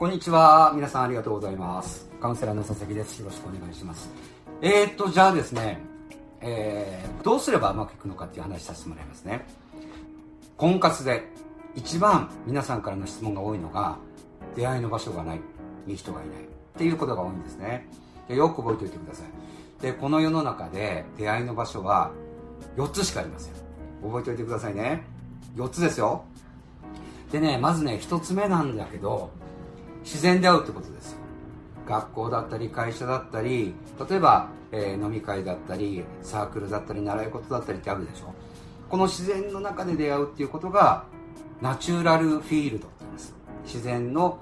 こんにちは。皆さんありがとうございます。カウンセラーの佐々木です。よろしくお願いします。えー、っと、じゃあですね、えー、どうすればうまくいくのかっていう話させてもらいますね。婚活で一番皆さんからの質問が多いのが、出会いの場所がない、いい人がいないっていうことが多いんですね。でよく覚えておいてください。で、この世の中で出会いの場所は4つしかありません。覚えておいてくださいね。4つですよ。でね、まずね、1つ目なんだけど、自然で会うってことですよ。学校だったり会社だったり例えば、えー飲み会だったりサークルだったり習い事だったりってあるでしょ。この自然の中で出会うっていうことがナチュラルフィールドって言います。自然の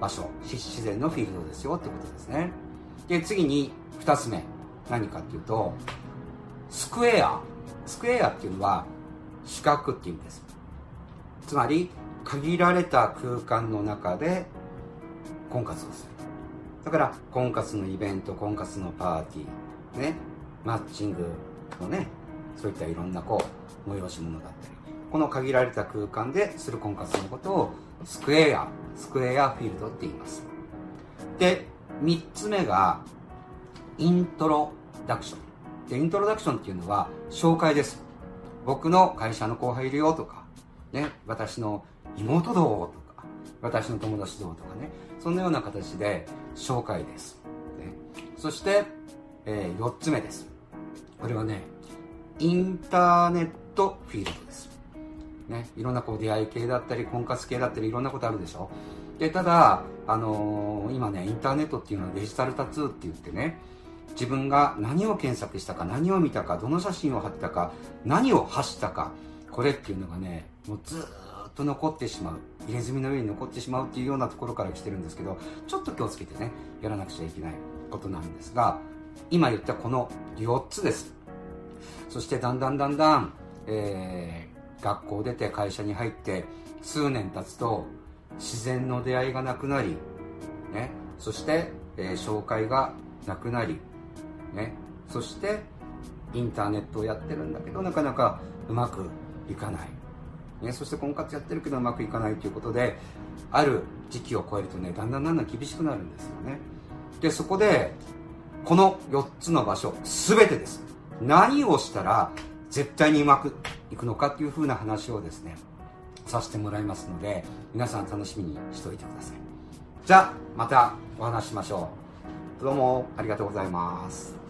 場所自然のフィールドですよってことですね。で次に2つ目。何かっていうとスクエア。スクエアっていうのは四角っていうんです。つまり限られた空間の中で婚活をする。だから婚活のイベント婚活のパーティーねマッチングのねそういったいろんなこう催し物だったり。この限られた空間でする婚活のことをスクエアスクエアフィールドって言います。で3つ目がイントロダクション。でイントロダクションっていうのは紹介です。僕の会社の後輩いるよとかね私の妹どうとか。私の友達どうとかねそのような形で紹介です、ね、そして、え4つ目です。これはねインターネットフィールドです。ね、いろんなこう出会い系だったり婚活系だったりいろんなことあるでしょ。でただ、あのー今ねインターネットっていうのはデジタルタトゥーって言ってね自分が何を検索したか何を見たかどの写真を貼ったか何を発したかこれっていうのがねもうずっと残ってしまう。入れ墨の上に残ってしまうっていうようなところから来てるんですけどちょっと気をつけてねやらなくちゃいけないことなんですが今言ったこの4つです。そしてだんだんだんだん、えー学校出て会社に入って数年経つと自然の出会いがなくなり、ね、そして、えー紹介がなくなり、ね、そしてインターネットをやってるんだけどなかなかうまくいかない、ね、そして婚活やってるけどうまくいかないということである時期を超えるとねだんだんだんだん厳しくなるんですよね。でそこでこの4つの場所全てです。何をしたら絶対にうまくいくのかっていう風な話をですねさせてもらいますので皆さん楽しみにしておいてください。じゃあまたお話ししましょう。どうもありがとうございます。